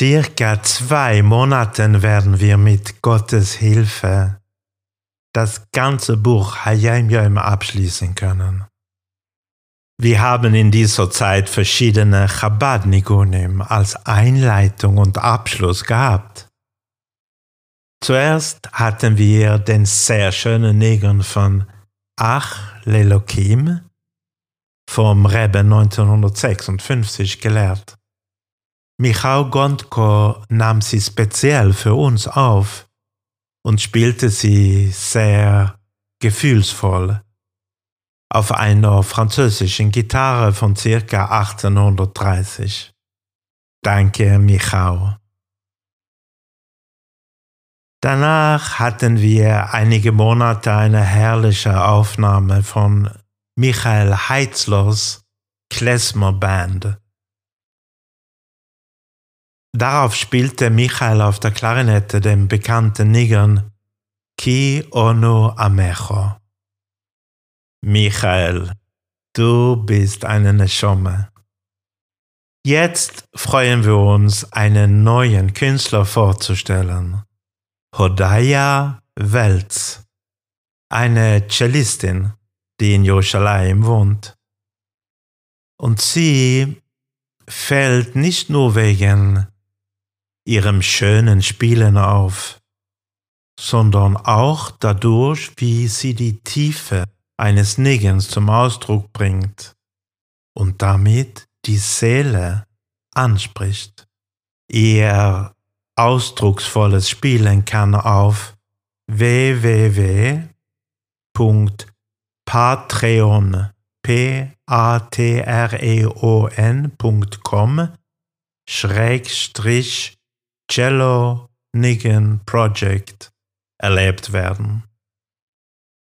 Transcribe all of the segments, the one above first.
circa zwei Monaten werden wir mit Gottes Hilfe das ganze Buch Hayim Yom abschließen können. Wir haben in dieser Zeit verschiedene Chabad Nigunim als Einleitung und Abschluss gehabt. Zuerst hatten wir den sehr schönen Nigun von Ach Lelokim vom Rebbe 1956 gelehrt. Michał Gondko nahm sie speziell für uns auf und spielte sie sehr gefühlsvoll auf einer französischen Gitarre von circa 1830. Danke, Michał. Danach hatten wir einige Monate eine herrliche Aufnahme von Michael Heitzlers Klezmer Band. Darauf spielte Michael auf der Klarinette den bekannten Niggern Ki Ono Amecho. Michael, du bist eine Neschomme. Jetzt freuen wir uns, einen neuen Künstler vorzustellen. Hodaya Welz, eine Cellistin, die in Jerusalem wohnt. Und sie fällt nicht nur wegen ihrem schönen Spielen auf, sondern auch dadurch, wie sie die Tiefe eines Niggens zum Ausdruck bringt und damit die Seele anspricht. Ihr ausdrucksvolles Spielen kann auf www.patreon p a t r e o n.com Schrägstrich Cello Niggin Project erlebt werden.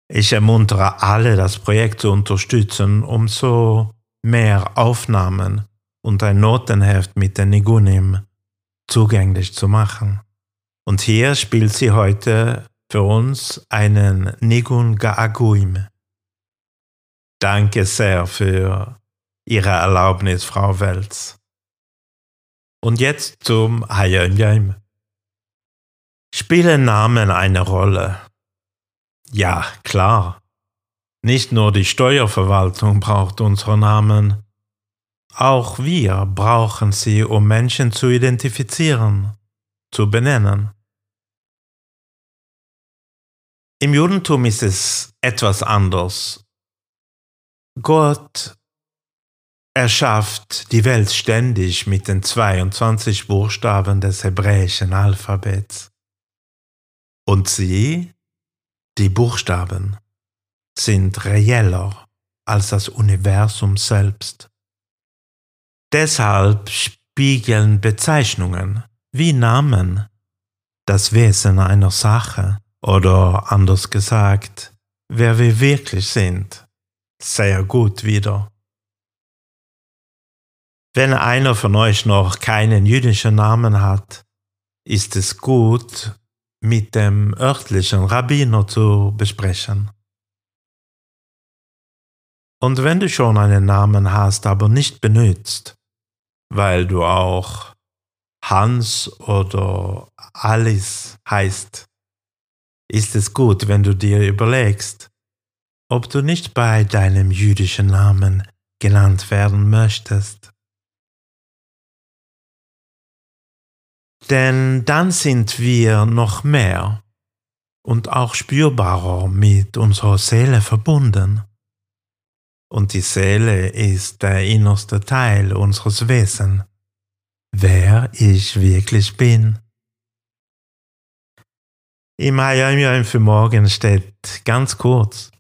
Ich ermuntere alle, das Projekt zu unterstützen, um so mehr Aufnahmen und ein Notenheft mit den Nigunim zugänglich zu machen. Und hier spielt sie heute für uns einen Nigun Gaaguim. Danke sehr für Ihre Erlaubnis, Frau Welz. Und jetzt zum Hayonjaim. Spielen Namen eine Rolle? Ja, klar. Nicht nur die Steuerverwaltung braucht unsere Namen, auch wir brauchen sie, um Menschen zu identifizieren, zu benennen. Im Judentum ist es etwas anders. Gott erschafft die Welt ständig mit den 22 Buchstaben des hebräischen Alphabets. Und sie, die Buchstaben, sind reeller als das Universum selbst. Deshalb spiegeln Bezeichnungen wie Namen das Wesen einer Sache oder anders gesagt, wer wir wirklich sind, sehr gut wieder. Wenn einer von euch noch keinen jüdischen Namen hat, ist es gut, mit dem örtlichen Rabbiner zu besprechen. Und wenn du schon einen Namen hast, aber nicht benutzt, weil du auch Hans oder Alice heißt, ist es gut, wenn du dir überlegst, ob du nicht bei deinem jüdischen Namen genannt werden möchtest. Denn dann sind wir noch mehr und auch spürbarer mit unserer Seele verbunden. Und die Seele ist der innerste Teil unseres Wesens, wer ich wirklich bin. Im Hayom für morgen steht ganz kurz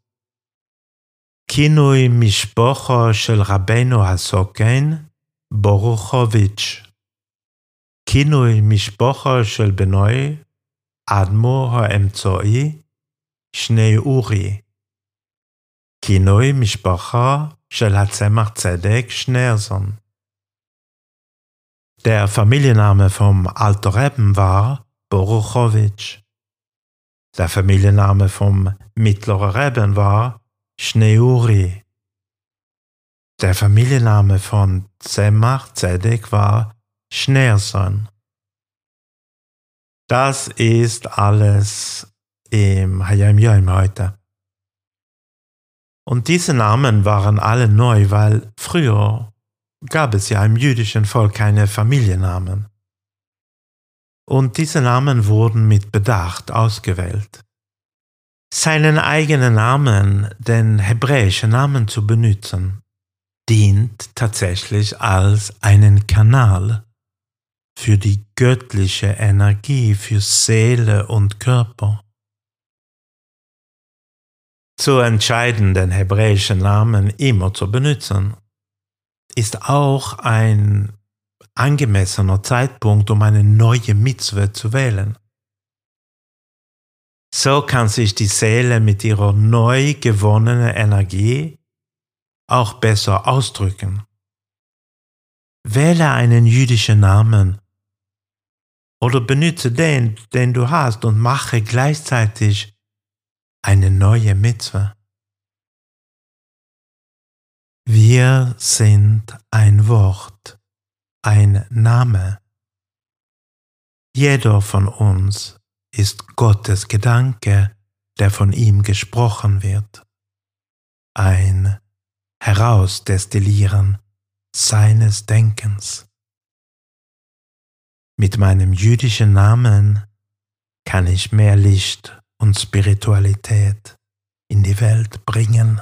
Kinui Mishpocho shel Rabbeinu Hasoken Boruchowitsch כינוי משפחה של בנוי, אדמו האמצעי, שני אורי. כינוי משפחה של הצמח צדק Schneerson. Der Familienname vom Alter Reben war Boruchowitsch. Der Familienname vom Mittleren Reben war Schneuri. Der Familienname von Zemach Zedek war Schneerson. Das ist alles im Hayam Yom heute. Und diese Namen waren alle neu, weil früher gab es ja im jüdischen Volk keine Familiennamen. Und diese Namen wurden mit Bedacht ausgewählt. Seinen eigenen Namen, den hebräischen Namen zu benutzen, dient tatsächlich als einen Kanal für die göttliche Energie, für Seele und Körper. Zu entscheiden, den hebräischen Namen immer zu benutzen, ist auch ein angemessener Zeitpunkt, um eine neue Mitzwe zu wählen. So kann sich die Seele mit ihrer neu gewonnenen Energie auch besser ausdrücken. Wähle einen jüdischen Namen oder benütze den, den du hast und mache gleichzeitig eine neue Mitzwe. Wir sind ein Wort, ein Name. Jeder von uns ist Gottes Gedanke, der von ihm gesprochen wird. Ein Herausdestillieren seines Denkens. Mit meinem jüdischen Namen kann ich mehr Licht und Spiritualität in die Welt bringen.